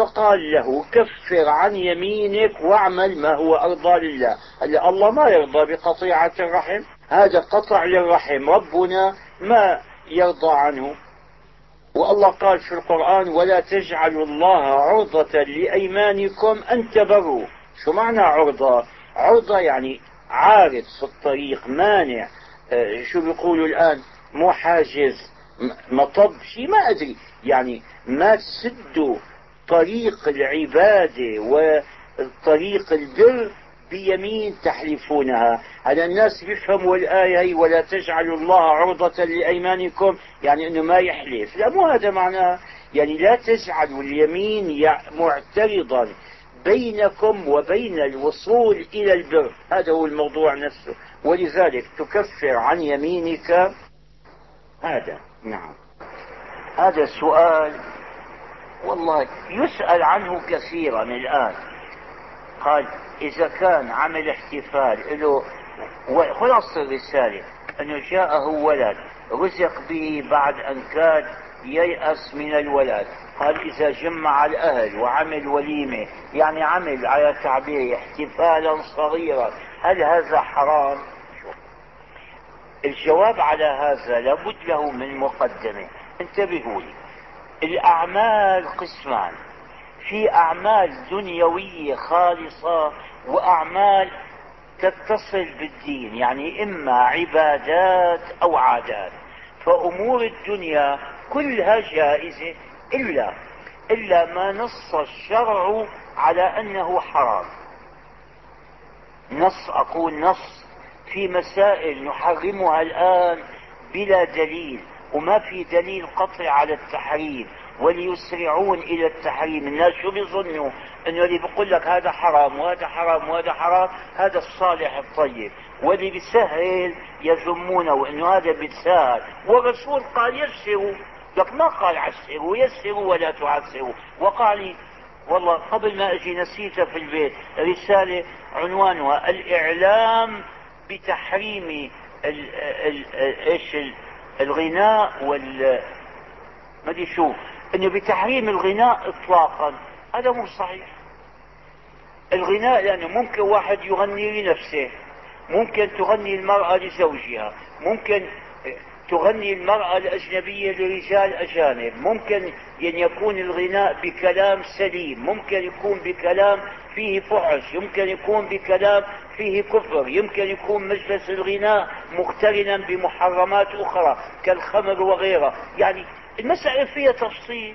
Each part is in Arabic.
فقال له كفر عن يمينك واعمل ما هو أرضى لله. هلا الله ما يرضى بقطيعة الرحم. هذا قطع للرحم ربنا ما يرضى عنه. والله قال في القرآن ولا تجعلوا الله عرضة لأيمانكم أن تبروا شو معنى عرضة؟ عرضة يعني عارض في الطريق مانع. آه، شو بيقولوا الآن؟ مو حاجز مطب شيء ما أدري. يعني ما تسدوا طريق العبادة وطريق البر بيمين تحلفونها. هذا الناس بيفهموا الآية هي ولا تجعلوا الله عرضة لأيمانكم يعني أنه ما يحلف. لا مو هذا معناه. يعني لا تجعلوا اليمين معترضا بينكم وبين الوصول إلى البر. هذا هو الموضوع نفسه. ولذلك تكفر عن يمينك. هذا نعم. هذا السؤال والله يسأل عنه كثيرا الآن. قال إذا كان عمل احتفال له خلاصة الرسالة أنه جاءه ولد رزق به بعد أن كاد ييأس من الولد. قال إذا جمع الأهل وعمل وليمة يعني عمل على تعبير احتفالا صغيرا هل هذا حرام؟ الجواب على هذا لابد له من مقدمة. انتبهوا لي. الأعمال قسمان. في أعمال دنيوية خالصة وأعمال تتصل بالدين يعني إما عبادات أو عادات. فأمور الدنيا كلها جائزة إلا إلا ما نص الشرع على أنه حرام. نص أقول نص في مسائل نحرمها الآن بلا دليل. وما في دليل قطعي على التحريم وليسرعون إلى التحريم. الناس شو بيظنوا؟ إنه اللي بيقول لك هذا حرام وهذا حرام وهذا حرام هذا الصالح الطيب. واللي بيسهل يذمونه انه هذا بيتساهل. والرسول قال يسروا. لك ما قال عسروا يسروا ولا تعسروا. وقال والله قبل ما أجي نسيتها في البيت رسالة عنوانها الإعلام بتحريم ال ال إيش الغناء وال ما أدري شو. إنه بتحريم الغناء اطلاقا. هذا مو صحيح. الغناء لأنه ممكن واحد يغني لنفسه. ممكن تغني المرأة لزوجها. ممكن تغني المرأة الأجنبية لرجال أجانب. ممكن أن يكون الغناء بكلام سليم. ممكن يكون بكلام فيه فحش يمكن يكون بكلام فيه كفر يمكن يكون مجلس الغناء مقترنا بمحرمات أخرى كالخمر وغيرها يعني المسألة فيها تفصيل.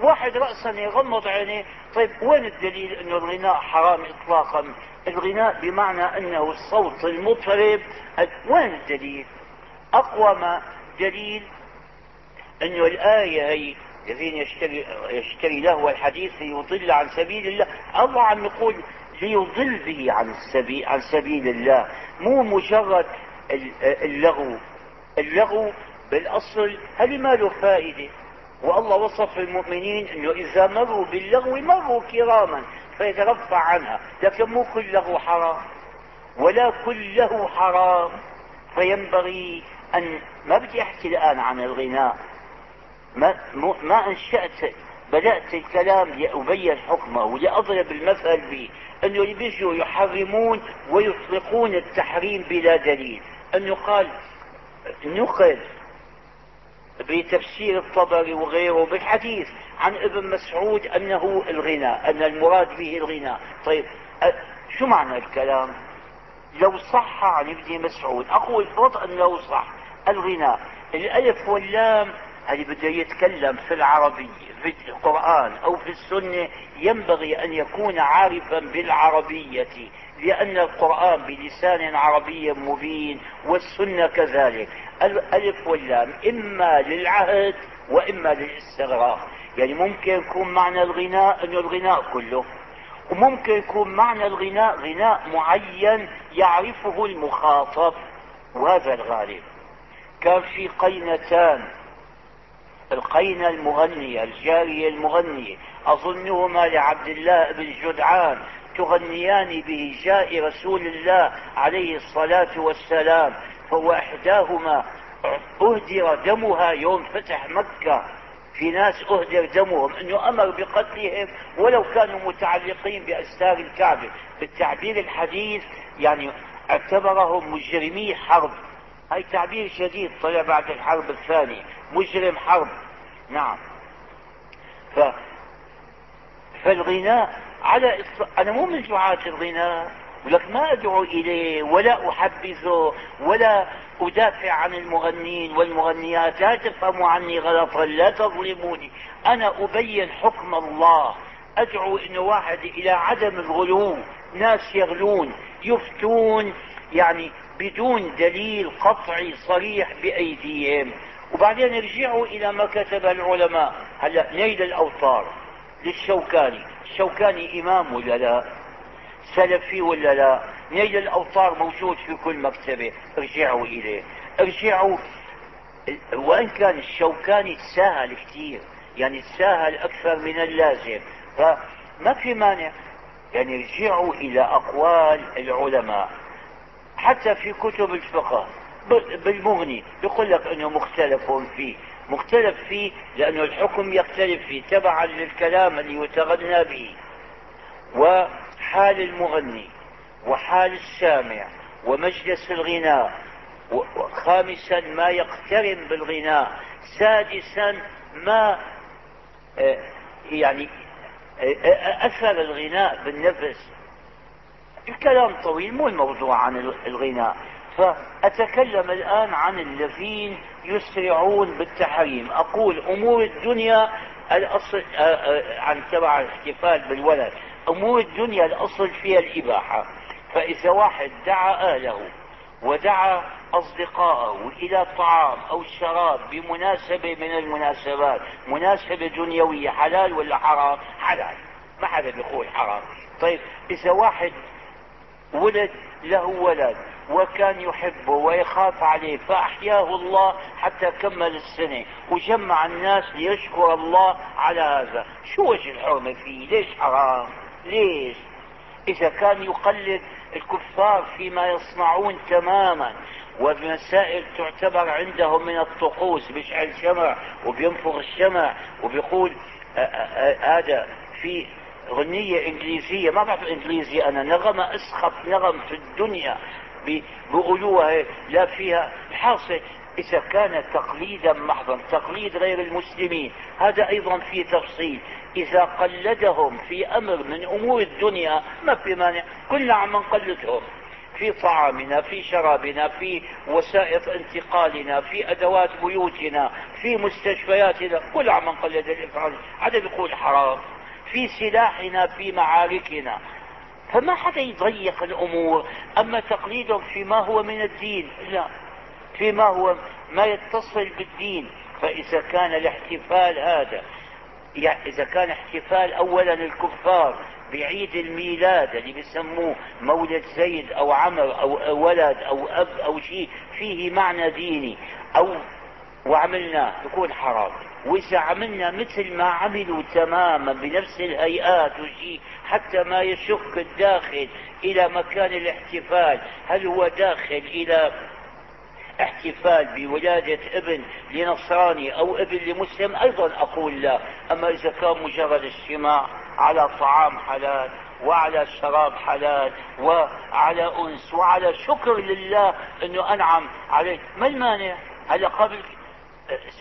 واحد رأسا يغمض عينيه. طيب وين الدليل انه الغناء حرام اطلاقا؟ الغناء بمعنى أنه الصوت المطرب. وين الدليل؟ أقوى ما دليل انه الآية هي الذين يشتري, يشتري له الحديث ليضل عن سبيل الله. الله عم يقول ليضل به عن السبيل عن سبيل الله. مو مجرد اللغو. اللغو بالأصل هل ما له فائدة؟ والله وصف المؤمنين إنه إذا مروا باللغو مروا كراما فيترفع عنها. لكن مو كل لغو حرام. ولا كل له حرام. فينبغي ان ما بدي أحكي الآن عن الغناء. ما, ما أنشأت بدأت الكلام لأبين حكمه ولأضرب المثل به أنه اللي بيجوا يحرمون ويطلقون التحريم بلا دليل. أنه قال نقل بتفسير الطبري وغيره بالحديث عن ابن مسعود أنه الغناء أن المراد به الغناء. طيب شو معنى الكلام؟ لو صح عن ابن مسعود أقول فرض أنه صح. الغناء الألف واللام هذه بده يتكلم في العربية في القرآن أو في السنة ينبغي أن يكون عارفا بالعربية لأن القرآن بلسان عربي مبين والسنة كذلك. الألف واللام إما للعهد وإما للاستغراق. يعني ممكن يكون معنى الغناء أنه الغناء كله. وممكن يكون معنى الغناء غناء معين يعرفه المخاطب. وهذا الغالب. كان في قينتان القينة المغنية الجارية المغنية. أظنهما لعبد الله بن جدعان تغنيان بهجاء رسول الله عليه الصلاة والسلام فهو إحداهما أهدر دمها يوم فتح مكة. في ناس أهدر دمهم إنه أمر بقتلهم ولو كانوا متعلقين بأستار الكعبة. بالتعبير الحديث يعني اعتبرهم مجرمي حرب. هاي تعبير شديد طلع بعد الحرب الثانية. مجرم حرب. نعم. ف فالغناء على أنا مو من دعاة الغناء ولك ما أدعو إليه ولا احبذه ولا أدافع عن المغنين والمغنيات. لا تفهموا عني غلطا لا تظلموني. أنا أبين حكم الله. أدعو انه واحد إلى عدم الغلو ناس يغلون يفتون يعني بدون دليل قطعي صريح بأيديهم. وبعدين يرجعوا إلى ما كتب العلماء. هلا نيل الاوطار للشوكاني. الشوكاني إمام ولا لا؟ سلفي ولا لا؟ نيل الاوطار موجود في كل مكتبة. ارجعوا إليه. ارجعوا وإن كان الشوكاني تساهل كثير. يعني تساهل أكثر من اللازم. فما في مانع. يعني ارجعوا إلى أقوال العلماء. حتى في كتب الفقه بالمغني. يقول لك أنه مختلف فيه. مختلف فيه لأنه الحكم يختلف فيه. تبعا للكلام اللي يتغنى به. وحال المغني وحال السامع ومجلس الغناء خامسا ما يقترن بالغناء. سادسا ما آه، يعني آه، آه، أثر الغناء بالنفس. الكلام طويل مو الموضوع عن الغناء فأتكلم الآن عن الذين يسرعون بالتحريم. أقول أمور الدنيا الأصل آه، آه، عن تبع الاحتفال بالولد. أمور الدنيا الأصل فيها الإباحة. فإذا واحد دعا أهله ودعا أصدقائه إلى طعام أو شراب بمناسبة من المناسبات مناسبة دنيوية حلال ولا حرام؟ حلال. ما حدا بيقول حرام. طيب إذا واحد ولد له ولد وكان يحبه ويخاف عليه فأحياه الله حتى كمل السنة وجمع الناس ليشكر الله على هذا. شو وجه الحرمة فيه؟ ليش حرام؟ ليش؟ إذا كان يقلد الكفار فيما يصنعون تماما ومسائل تعتبر عندهم من الطقوس بيشعل شمع وبينفخ الشمع وبيقول هذا في غنية إنجليزية ما بعرف انجليزي أنا نغمة أسخف نغم في الدنيا بيقولوها لا فيها الحاصل إذا كان تقليدا محضا تقليد غير المسلمين هذا أيضا في تفصيل. إذا قلدهم في أمر من أمور الدنيا ما في مانع. كلنا عم نقلدهم في طعامنا في شرابنا في وسائط انتقالنا في أدوات بيوتنا في مستشفياتنا. كل عم نقلد الافعال هذا بيقول حرام. في سلاحنا في معاركنا. فما حدا يضيق الأمور؟ أما تقليدهم فيما هو من الدين؟ لا. فيما هو ما يتصل بالدين. فإذا كان الاحتفال هذا يعني إذا كان احتفال اولا الكفار بعيد الميلاد اللي بيسموه مولد زيد أو عمر أو ولد أو أب أو شيء فيه معنى ديني. أو وعملناه يكون حرام. وإذا عملنا مثل ما عملوا تماما بنفس الهيئات وشيء حتى ما يشك الداخل إلى مكان الاحتفال هل هو داخل إلى احتفال بولادة ابن لنصراني أو ابن لمسلم؟ أيضا أقول لا. أما إذا كان مجرد اجتماع على طعام حلال وعلى شراب حلال وعلى أنس وعلى شكر لله إنه أنعم عليه ما المانع؟ هلا قبل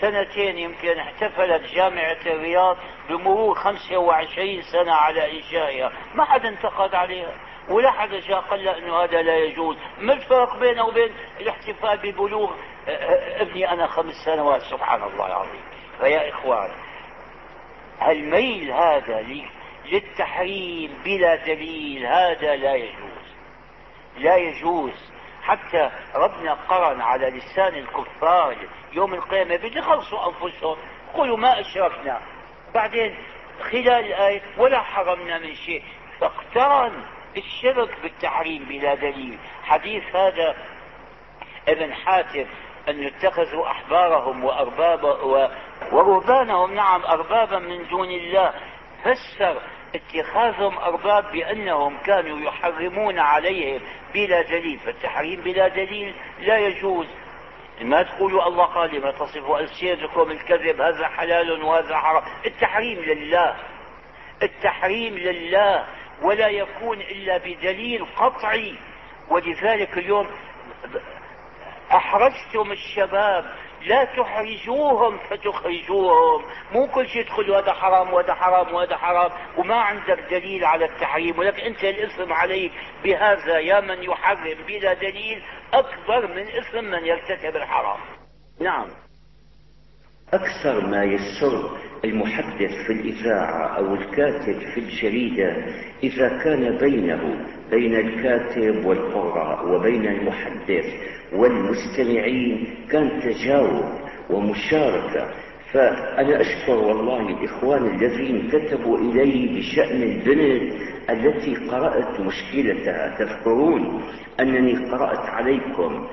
سنتين يمكن احتفلت جامعة الرياض بمرور 25 سنة على إنشائها. ما حدا انتقد عليها ولا حدا جاء قال إنه هذا لا يجوز. ما الفرق بينه وبين الاحتفال ببلوغ؟ آه، آه، ابني أنا خمس سنوات سبحان الله العظيم. فيا إخوان الميل هذا للتحريم بلا دليل هذا لا يجوز. لا يجوز. حتى ربنا قرن على لسان الكفار يوم القيامة بده يخلصوا أنفسهم. قولوا ما أشركنا بعدين خلال الآية ولا حرمنا من شيء. فاقترن الشرك بالتحريم بلا دليل. حديث هذا ابن حاتم أن يتخذوا أحبارهم وأربابا ورهبانهم نعم أربابا من دون الله. فسر اتخاذهم أرباب بأنهم كانوا يحرمون عليهم بلا دليل. فالتحريم بلا دليل لا يجوز. ما تقولوا الله قال ما تصف ألسنتكم الكذب هذا حلال وهذا حرام. التحريم لله. التحريم لله. ولا يكون إلا بدليل قطعي. ولذلك اليوم أحرجتم الشباب لا تحرجوهم فتخرجوهم. مو كل شيء تقول هذا حرام وهذا حرام وهذا حرام وما عندك دليل على التحريم. ولكن أنت الاثم عليك بهذا يا من يحرم بلا دليل أكبر من اثم من يرتكب الحرام. نعم. أكثر ما يسر المحدث في الإذاعة أو الكاتب في الجريدة إذا كان بينه بين الكاتب والقراء وبين المحدث والمستمعين كان تجاوب ومشاركة. فأنا أشكر والله الإخوان الذين كتبوا إلي بشأن البنت التي قرأت مشكلتها. تذكرون أنني قرأت عليكم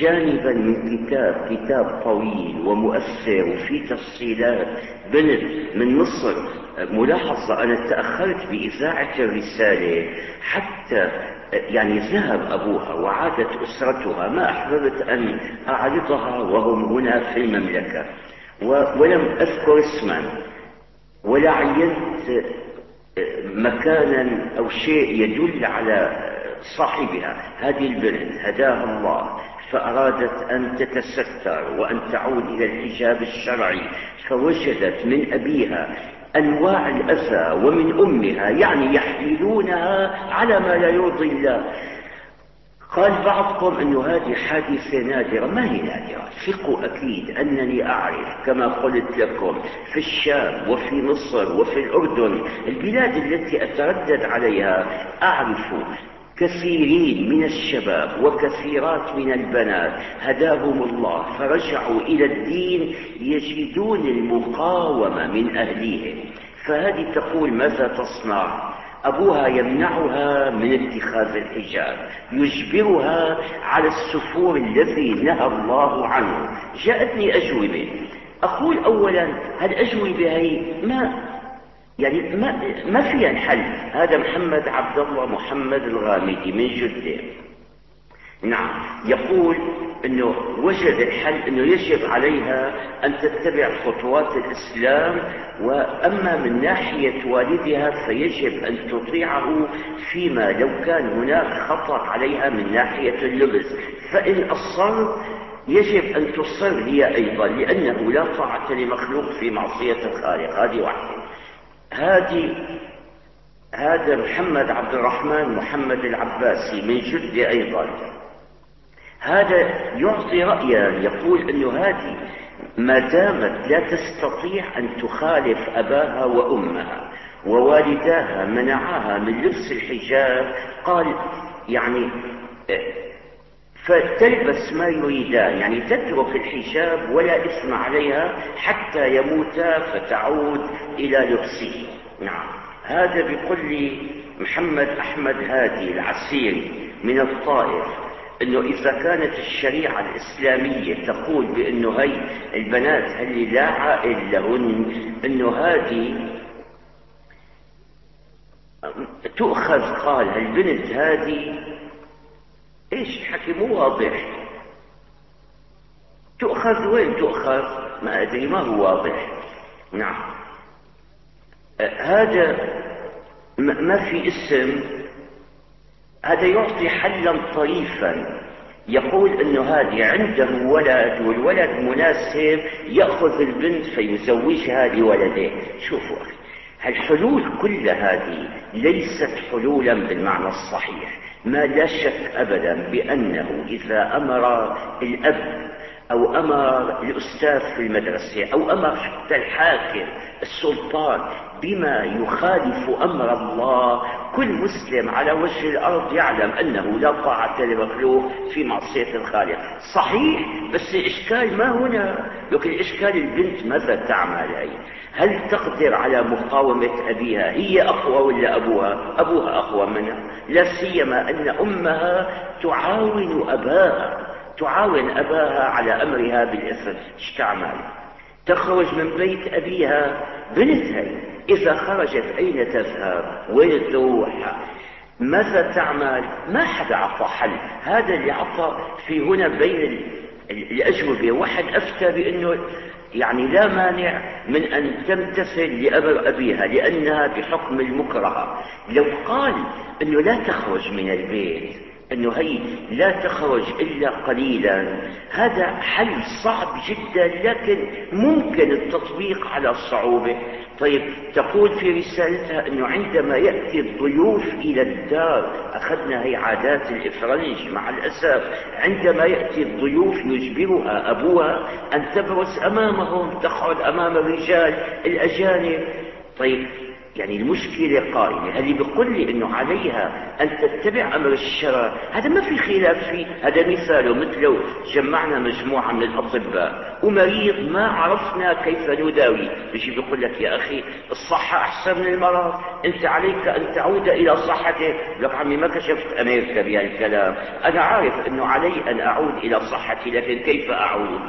جانبا من كتاب كتاب طويل ومؤثر وفي تفصيلات بنت من مصر ملاحظة أنا تأخرت بإذاعة الرسالة حتى يعني ذهب أبوها وعادت أسرتها ما أحببت أن أعرضها وهم هنا في المملكة. ولم أذكر اسما. ولا عينت مكانا أو شيء يدل على صاحبها. هذه البنت هداها الله. فأرادت أن تتستر وأن تعود إلى الحجاب الشرعي فوجدت من أبيها أنواع الأذى ومن أمها يعني يحملونها على ما لا يرضي الله. قال بعضكم أن هذه حادثة نادرة. ما هي نادرة؟ ثقوا أكيد أنني أعرف كما قلت لكم في الشام وفي مصر وفي الأردن البلاد التي أتردد عليها أعرف كثيرين من الشباب وكثيرات من البنات هداهم الله فرجعوا إلى الدين يجدون المقاومة من أهليهم. فهذه تقول ماذا تصنع؟ أبوها يمنعها من اتخاذ الحجاب يجبرها على السفور الذي نهى الله عنه. جاءتني أجوبة. أقول أولا هالأجوبة هي؟ ما؟ يعني ما ما فيها الحل هذا محمد عبد الله محمد الغامدي من جدة. نعم. يقول إنه وجد الحل إنه يجب عليها أن تتبع خطوات الإسلام وأما من ناحية والدها فيجب أن تطيعه فيما لو كان هناك خطأ عليها من ناحية اللبس. فإن اصر يجب أن تصر هي أيضا لأنه لا طاعة لمخلوق في معصية الخالق. هذه واحدة. هذه هذا محمد عبد الرحمن محمد العباسي من جدة أيضا. هذا يعطي رأيا يقول أنه هذه ما دامت لا تستطيع أن تخالف أباها وأمها ووالداها منعاها من لبس الحجاب. قال يعني فتلبس ما يريدان يعني تترك الحجاب ولا إثم عليها حتى يموتا فتعود إلى لبسه. نعم. هذا بيقول لي محمد أحمد هادي العسيري من الطائف إنه إذا كانت الشريعة الإسلامية تقول بأنه هي البنات اللي لا عائل لهن إنه هذه تؤخذ قال البنت هذه إيش الحكي مو واضح تؤخذ وين تؤخذ؟ ما أدري ما هو واضح. نعم. هذا ما في اسم. هذا يعطي حلا طريفا. يقول إنه هذه عنده ولد والولد مناسب يأخذ البنت فيزوجها لولده شوفوا أخي الحلول كل هذه ليست حلولا بالمعنى الصحيح. ما لا شك أبدا بأنه إذا أمر الأب أو أمر الأستاذ في المدرسة أو أمر حتى الحاكم السلطان بما يخالف أمر الله كل مسلم على وجه الأرض يعلم أنه لا طاعة لمخلوق في معصية الخالق. صحيح بس الإشكال ما هنا؟ لكن الإشكال البنت ماذا تعمل؟ هي هل تقدر على مقاومة أبيها هي أقوى ولا أبوها؟ أبوها أقوى منها. لا سيما أن أمها تعاون أباها تعاون أباها على أمرها بالإثم إيش تعمل؟ تخرج من بيت أبيها بنتها. إذا خرجت أين تذهب؟ وين تروح؟ ماذا تعمل؟ ما حدا عطى حل. هذا اللي عطى في هنا بين الأجوبة واحد أفتى بأنه يعني لا مانع من أن تمتثل لأمر أبيها لأنها بحكم المكرهة لو قال أنه لا تخرج من البيت أنه هي لا تخرج إلا قليلا هذا حل صعب جدا لكن ممكن التطبيق على الصعوبة طيب تقول في رسالتها أنه عندما يأتي الضيوف إلى الدار أخذنا هي عادات الإفرنج مع الأسف عندما يأتي الضيوف يجبرها أبوها أن تبرز أمامهم تقعد أمام الرجال الأجانب. طيب يعني المشكلة قائمة. اللي بيقول لي إنه عليها أن تتبع أمر الشرع. هذا ما في خلاف فيه. هذا مثاله مثل لو جمعنا مجموعة من الأطباء ومريض ما عرفنا كيف نداوي. بيجي بيقول لك يا أخي الصحة أحسن من المرض. أنت عليك أن تعود إلى صحتك لك عمي ما كشفت أمريكا بهالكلام. أنا عارف إنه علي أن أعود إلى صحتي لكن كيف أعود؟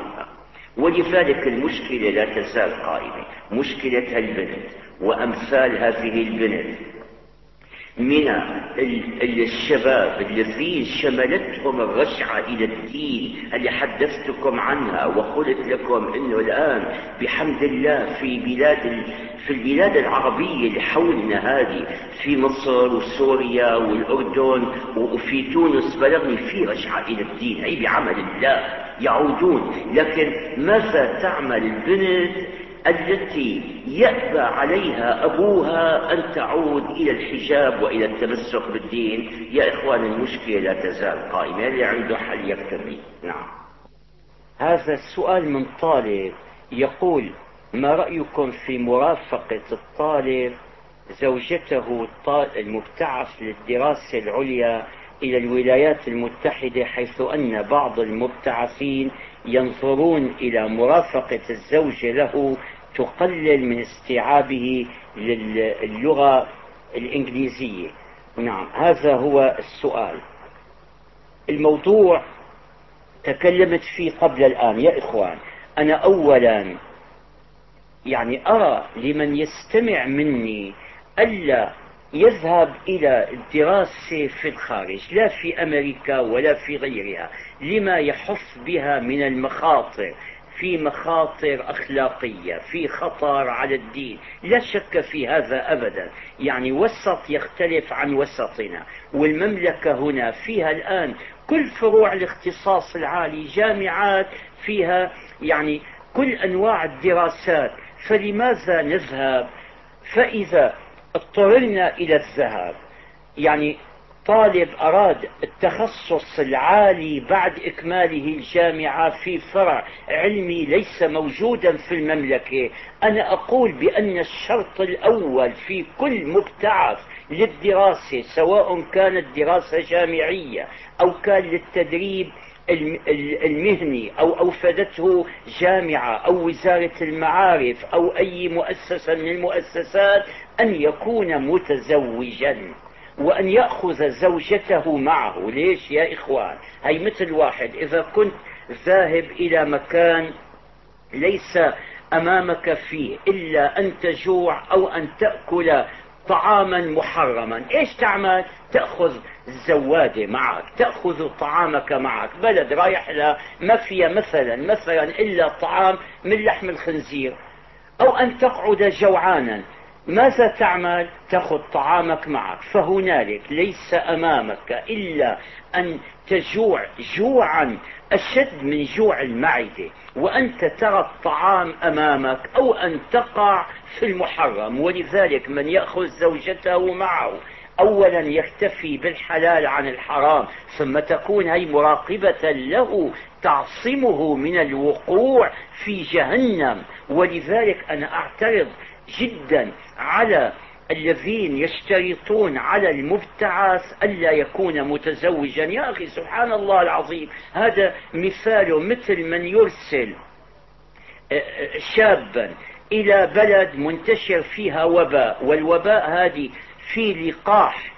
ولذلك المشكلة لا تزال قائمة مشكلة البنت وأمثال هذه البنت. من الشباب الذين شملتهم الرجعة إلى الدين اللي حدثتكم عنها وقلت لكم أنه الآن بحمد الله في بلاد في البلاد العربية اللي حولنا هذه في مصر وسوريا والأردن وفي تونس بلغني في رجعة إلى الدين أي بعمل الله يعودون. لكن ماذا تعمل البنت التي يأبى عليها أبوها أن تعود إلى الحجاب وإلى التمسك بالدين. يا إخوان المشكلة لا تزال قائمة. اللي عنده حل يكتب نعم. هذا السؤال من طالب. يقول ما رأيكم في مرافقة الطالب زوجته المبتعث للدراسة العليا إلى الولايات المتحدة حيث أن بعض المبتعثين ينظرون إلى مرافقة الزوجة له تقلل من استيعابه للغة الإنجليزية. نعم هذا هو السؤال. الموضوع تكلمت فيه قبل الآن. يا إخوان أنا أولا يعني أرى لمن يستمع مني ألا يذهب إلى الدراسة في الخارج لا في أمريكا ولا في غيرها لما يحف بها من المخاطر. في مخاطر أخلاقية في خطر على الدين. لا شك في هذا أبدا. يعني وسط يختلف عن وسطنا. والمملكة هنا فيها الآن كل فروع الاختصاص العالي جامعات فيها يعني كل أنواع الدراسات. فلماذا نذهب؟ فإذا اضطررنا إلى الذهاب. يعني طالب أراد التخصص العالي بعد إكماله الجامعة في فرع علمي ليس موجودا في المملكة. أنا أقول بأن الشرط الأول في كل مبتعث للدراسة سواء كانت دراسة جامعية أو كان للتدريب المهني أو أوفدته جامعة أو وزارة المعارف أو أي مؤسسة من المؤسسات أن يكون متزوجا. وأن يأخذ زوجته معه. ليش يا إخوان؟ هي مثل واحد. إذا كنت ذاهب إلى مكان ليس أمامك فيه إلا أن تجوع أو أن تأكل طعاما محرما إيش تعمل؟ تأخذ الزوادة معك تأخذ طعامك معك. بلد رايح لها ما فيها مثلا مثلا إلا طعام من لحم الخنزير. أو أن تقعد جوعانا. ماذا تعمل؟ تأخذ طعامك معك. فهنالك ليس أمامك إلا أن تجوع جوعا أشد من جوع المعدة. وأنت ترى الطعام أمامك أو أن تقع في المحرم. ولذلك من يأخذ زوجته معه أولا يكتفي بالحلال عن الحرام ثم تكون هي مراقبة له تعصمه من الوقوع في جهنم. ولذلك أنا أعترض جدا على الذين يشترطون على المبتعث ألا يكون متزوجا. يا أخي سبحان الله العظيم هذا مثال مثل من يرسل آه، آه، شابا إلى بلد منتشر فيها وباء والوباء هذه في لقاح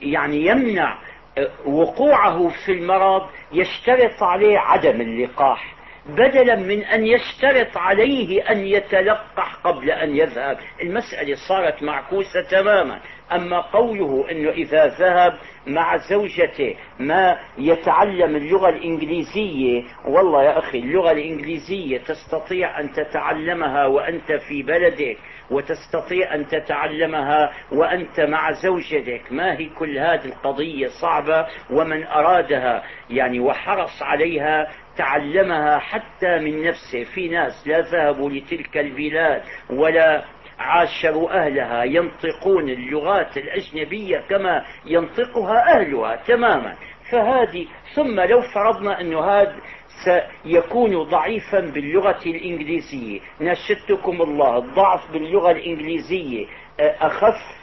يعني يمنع آه، وقوعه في المرض يشترط عليه عدم اللقاح. بدلا من أن يشترط عليه أن يتلقح قبل أن يذهب. المسألة صارت معكوسة تماما. أما قوله أنه إذا ذهب مع زوجته ما يتعلم اللغة الإنجليزية والله يا أخي اللغة الإنجليزية تستطيع أن تتعلمها وأنت في بلدك وتستطيع أن تتعلمها وأنت مع زوجتك. ما هي كل هذه القضية صعبة ومن أرادها؟ يعني وحرص عليها تعلمها حتى من نفسه. في ناس لا ذهبوا لتلك البلاد ولا عاشروا أهلها ينطقون اللغات الأجنبية كما ينطقها أهلها تماما. فهذه ثم لو فرضنا أن هذا سيكون ضعيفا باللغة الإنجليزية. نشدتكم الله الضعف باللغة الإنجليزية أخف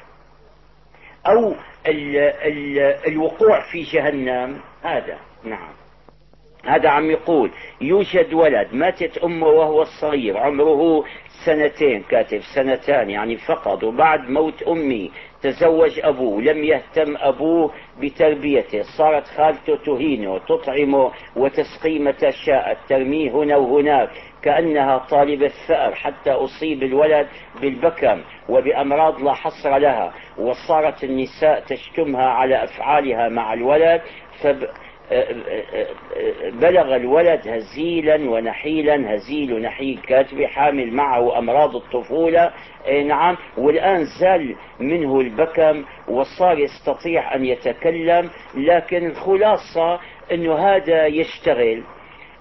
أو ال ال الوقوع في جهنم. هذا نعم. هذا عم يقول يوجد ولد ماتت أمه وهو صغير عمره سنتين كاتب سنتان يعني فقط وبعد موت أمي تزوج أبوه لم يهتم أبوه بتربيته صارت خالته تهينه تطعمه وتسقي متى شاءت ترميه هنا وهناك كأنها طالبة ثأر حتى أصيب الولد بالبكم وبأمراض لا حصر لها وصارت النساء تشتمها على أفعالها مع الولد فب بلغ الولد هزيلا ونحيلا هزيل نحيل كاتب حامل معه أمراض الطفولة. نعم. والآن زال منه البكم وصار يستطيع أن يتكلم لكن الخلاصة أنه هذا يشتغل.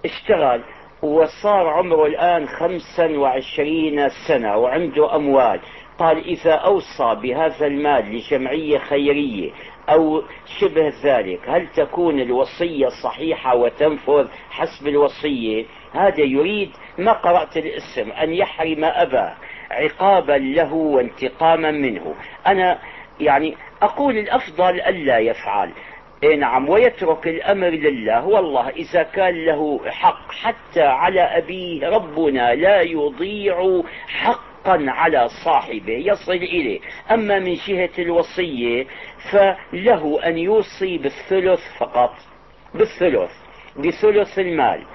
اشتغل. وصار عمره الآن خمسا وعشرين سنة وعنده أموال. قال إذا أوصى بهذا المال لجمعية خيرية أو شبه ذلك. هل تكون الوصية صحيحة وتنفذ حسب الوصية؟ هذا يريد ما قرأت الاسم أن يحرم أباه عقابا له وانتقاما منه. أنا يعني أقول الأفضل ألا يفعل. إيه نعم ويترك الأمر لله. والله إذا كان له حق حتى على أبيه ربنا لا يضيع حق حقا على صاحبه يصل إليه. أما من جهة الوصية فله أن يوصي بالثلث فقط. بالثلث بثلث المال.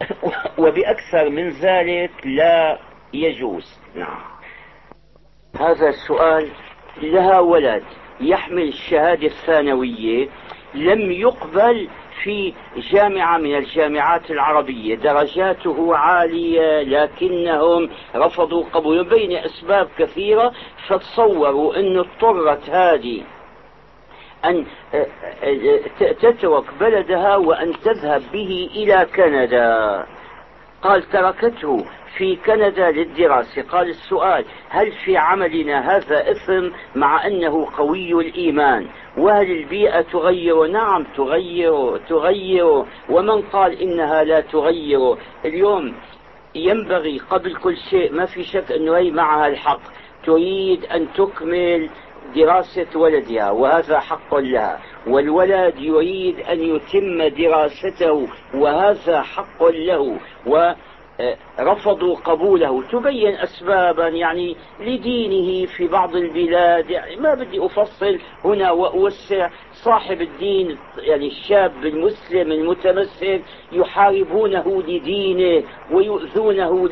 وبأكثر من ذلك لا يجوز. نعم. هذا السؤال لها ولد يحمل الشهادة الثانوية لم يقبل في جامعة من الجامعات العربية. درجاته عالية لكنهم رفضوا قبوله بين أسباب كثيرة فتصوروا أن اضطرت هذه أن تترك بلدها وأن تذهب به إلى كندا. قال تركته. في كندا للدراسة. قال السؤال هل في عملنا هذا إثم مع أنه قوي الإيمان؟ وهل البيئة تغير؟ نعم تغير تغير. ومن قال إنها لا تغير؟ اليوم ينبغي قبل كل شيء ما في شك أنه هي معها الحق. تريد أن تكمل دراسة ولدها وهذا حق لها. والولد يريد أن يتم دراسته وهذا حق له. و رفضوا قبوله. تبين أسبابا يعني لدينه في بعض البلاد. يعني ما بدي أفصل هنا وأوسع. صاحب الدين يعني الشاب المسلم المتمسك يحاربونه لدينه ويؤذونه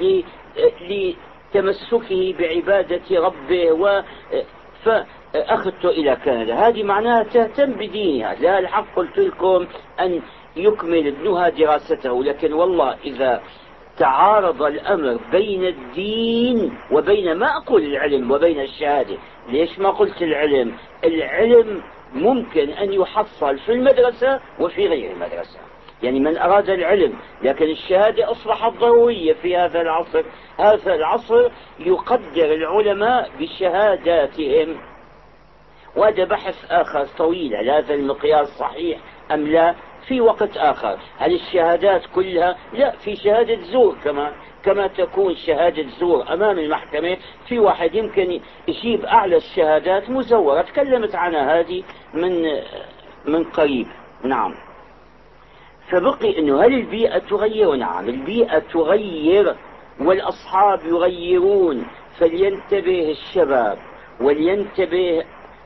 لتمسكه بعبادة ربه. و فأخذته إلى كندا. هذه معناها تهتم بدينها. لا الحق قلت لكم أن يكمل ابنها دراسته. لكن والله إذا تعارض الأمر بين الدين وبين ما أقول العلم وبين الشهادة. ليش ما قلت العلم؟ العلم ممكن أن يحصل في المدرسة وفي غير المدرسة. يعني من أراد العلم لكن الشهادة أصبحت ضرورية في هذا العصر. هذا العصر يقدر العلماء بشهاداتهم. وهذا بحث آخر طويل هل هذا المقياس صحيح أم لا؟ في وقت آخر. هل الشهادات كلها لا في شهادة زور كمان كما تكون شهادة زور أمام المحكمة. في واحد يمكن يجيب أعلى الشهادات مزورة. تكلمت عنها هذه من من قريب. نعم. فبقي أنه هل البيئة تغير؟ نعم. البيئة تغير والأصحاب يغيرون. فلينتبه الشباب ولينتبه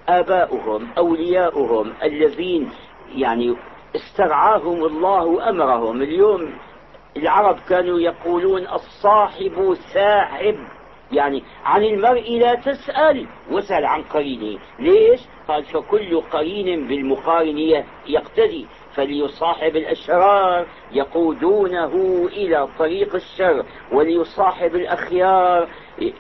آباؤهم أولياؤهم الذين يعني استرعاهم الله وأمرهم اليوم العرب كانوا يقولون الصاحب ساحب. يعني عن المرء لا تسأل واسأل عن قرينه. ليش؟ قال فكل قرين بالمقارن يقتدي. فليصاحب الأشرار يقودونه إلى طريق الشر وليصاحب الأخيار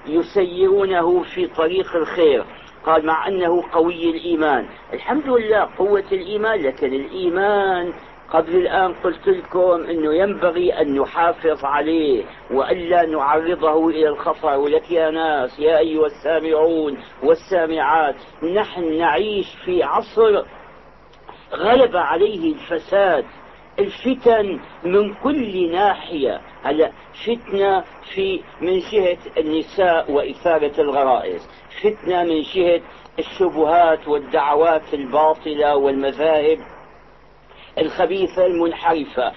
يسيرونه في طريق الخير. قال مع أنه قوي الإيمان. الحمد لله قوة الإيمان لكن الإيمان قبل الآن قلت لكم أنه ينبغي أن نحافظ عليه وألا نعرضه إلى الخطر ولك يا ناس يا أيها السامعون والسامعات نحن نعيش في عصر غلب عليه الفساد. الفتن من كل ناحية. هلا فتنة في من جهة النساء وإثارة الغرائز فتنة من جهة الشبهات والدعوات الباطلة والمذاهب الخبيثة المنحرفة.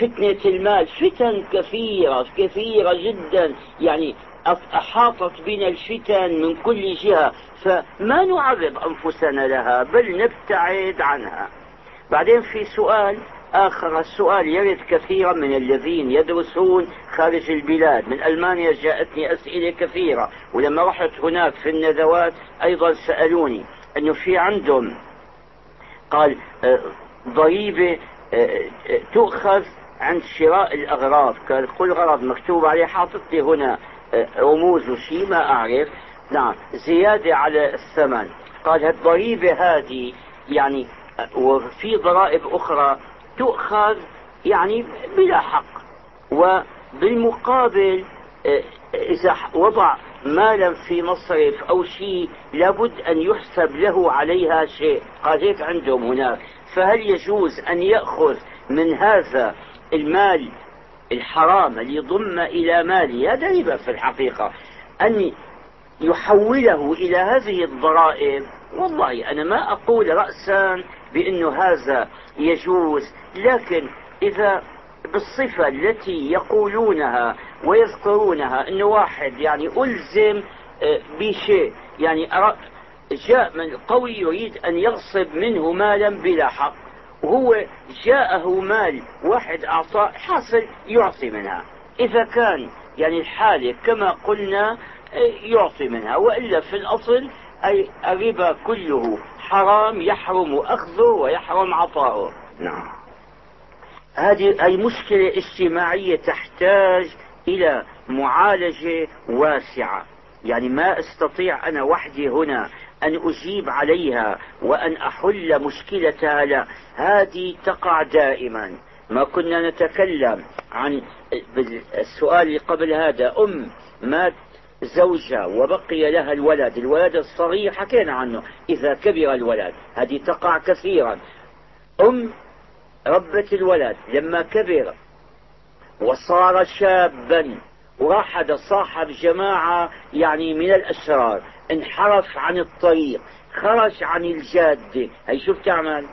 فتنة المال فتن كثيرة كثيرة جدا. يعني أحاطت بنا الفتن من كل جهة. فما نعرض أنفسنا لها بل نبتعد عنها. بعدين في سؤال آخر السؤال يرد كثيرا من الذين يدرسون خارج البلاد. من ألمانيا جاءتني أسئلة كثيرة ولما رحت هناك في الندوات أيضا سألوني أنه في عندهم قال آه، ضريبة آه، آه، تؤخذ عند شراء الأغراض. قال كل غرض مكتوب عليه حاطط لي هنا رموز وشيء ما أعرف. نعم زيادة على الثمن. قال الضريبة هذه يعني وفي ضرائب أخرى تؤخذ يعني بلا حق وبالمقابل آه، إذا وضع مالا في مصرف أو شيء لابد أن يحسب له عليها شيء. قال هيك عندهم هناك. فهل يجوز أن يأخذ من هذا المال الحرام اللي يضم إلى ماله هذا ربا في الحقيقة. أن يحوله إلى هذه الضرائب والله أنا ما أقول رأسا بأنه هذا يجوز لكن إذا بالصفة التي يقولونها ويذكرونها أنه واحد يعني ألزم آه، بشيء يعني جاء من قوي يريد أن يغصب منه مالا بلا حق وهو جاءه مال واحد أعطاه حاصل يعطي منها. إذا كان يعني الحالة كما قلنا آه، يعطي منها وإلا في الأصل أي الربا كله حرام يحرم أخذه ويحرم عطاؤه. نعم. هذه أي مشكلة اجتماعية تحتاج إلى معالجة واسعة. يعني ما أستطيع أنا وحدي هنا أن أجيب عليها وأن أحل مشكلتها لا. هذه تقع دائما. ما كنا نتكلم عن السؤال اللي قبل هذا. أم مات زوجة وبقي لها الولد الولد الصغير حكينا عنه إذا كبر الولد هذه تقع كثيرا. أم ربت الولد لما كبر وصار شابا وراح صاحب جماعة يعني من الأشرار انحرف عن الطريق خرج عن الجادة. هي شو بتعمل؟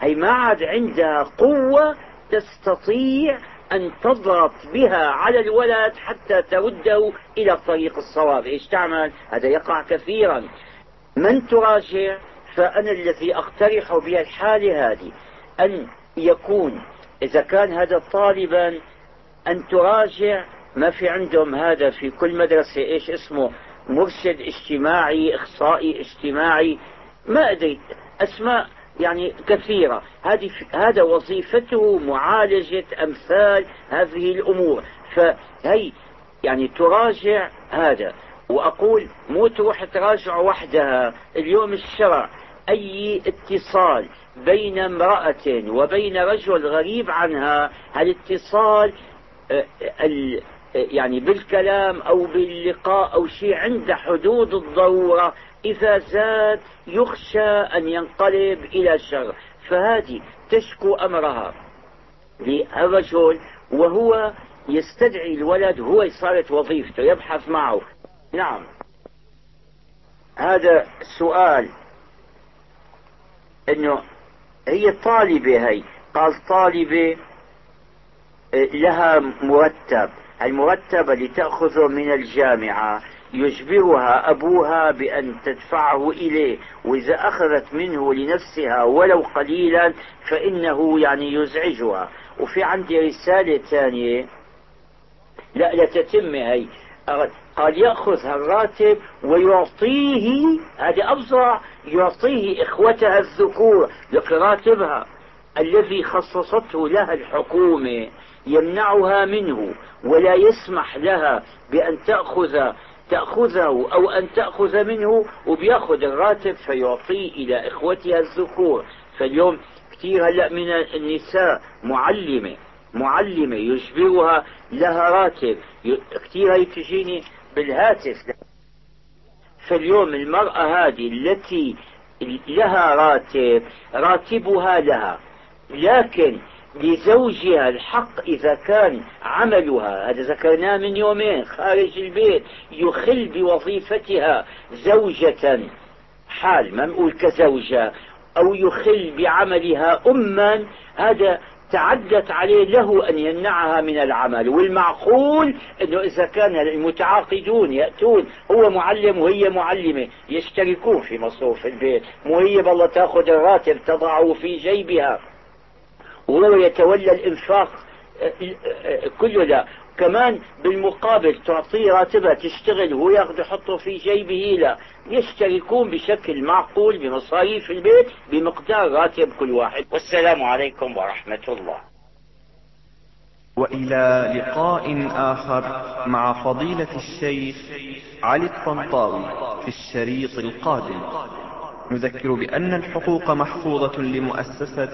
هي ما عاد عندها قوة تستطيع أن تضغط بها على الولد حتى ترده إلى طريق الصواب. إيش تعمل؟ هذا يقع كثيرا. من تراجع؟ فأنا الذي أقترح بها الحالة هذه. أن يكون إذا كان هذا طالبا أن تراجع ما في عندهم. هذا في كل مدرسة. إيش اسمه؟ مرشد اجتماعي إخصائي اجتماعي. ما أدري. أسماء يعني كثيرة. هذه هذا وظيفته معالجة أمثال هذه الأمور. فهي يعني تراجع هذا. وأقول مو تروح تراجع وحدها. اليوم الشرع أي اتصال بين امرأة وبين رجل غريب عنها هالاتصال آه، يعني بالكلام أو باللقاء أو شيء عند حدود الضرورة إذا زاد يخشى أن ينقلب إلى شر فهذه تشكو أمرها. للرجل وهو يستدعي الولد هو صارت وظيفته يبحث معه. نعم. هذا السؤال إنه هي طالبة هي؟ قال طالبة آه، لها مرتب. المرتب اللي تأخذه من الجامعة يجبرها أبوها بأن تدفعه إليه وإذا أخذت منه لنفسها ولو قليلا فإنه يعني يزعجها. وفي عندي رسالة ثانية. لا لا تتم هي. قال يأخذ الراتب ويعطيه هذه أفظع يعطيه إخوتها الذكور لراتبها الذي خصصته لها الحكومة يمنعها منه ولا يسمح لها بأن تأخذ تأخذه أو أن تأخذ منه وبيأخذ الراتب فيعطيه إلى إخوتها الذكور. فاليوم كثير هلأ من النساء معلمة معلمة يجبرها لها راتب. كثير هي تجيني بالهاتف. فاليوم المرأة هذه التي لها راتب راتبها لها. لكن لزوجها الحق إذا كان عملها. هذا ذكرناه من يومين خارج البيت يخل بوظيفتها زوجة حال ما نقول كزوجة أو يخل بعملها أما هذا تعدت عليه له أن يمنعها من العمل. والمعقول أنه إذا كان المتعاقدون يأتون هو معلم وهي معلمة يشتركون في مصروف البيت. مو هي بالله تأخذ الراتب تضعه في جيبها. وهو يتولى الإنفاق كله لا كمان بالمقابل تعطيه راتبها تشتغل وهو ياخذ يحطه في جيبه لا. يشتركون بشكل معقول بمصاريف البيت بمقدار راتب كل واحد. والسلام عليكم ورحمة الله. وإلى لقاء آخر مع فضيلة الشيخ علي الطنطاوي في الشريط القادم. نذكر بأن الحقوق محفوظة لمؤسسة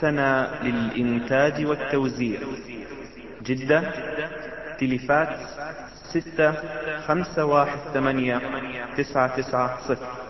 سنة للإنتاج والتوزيع. جدة تلفات ستة خمسة واحد ثمانية تسعة تسعة صفر.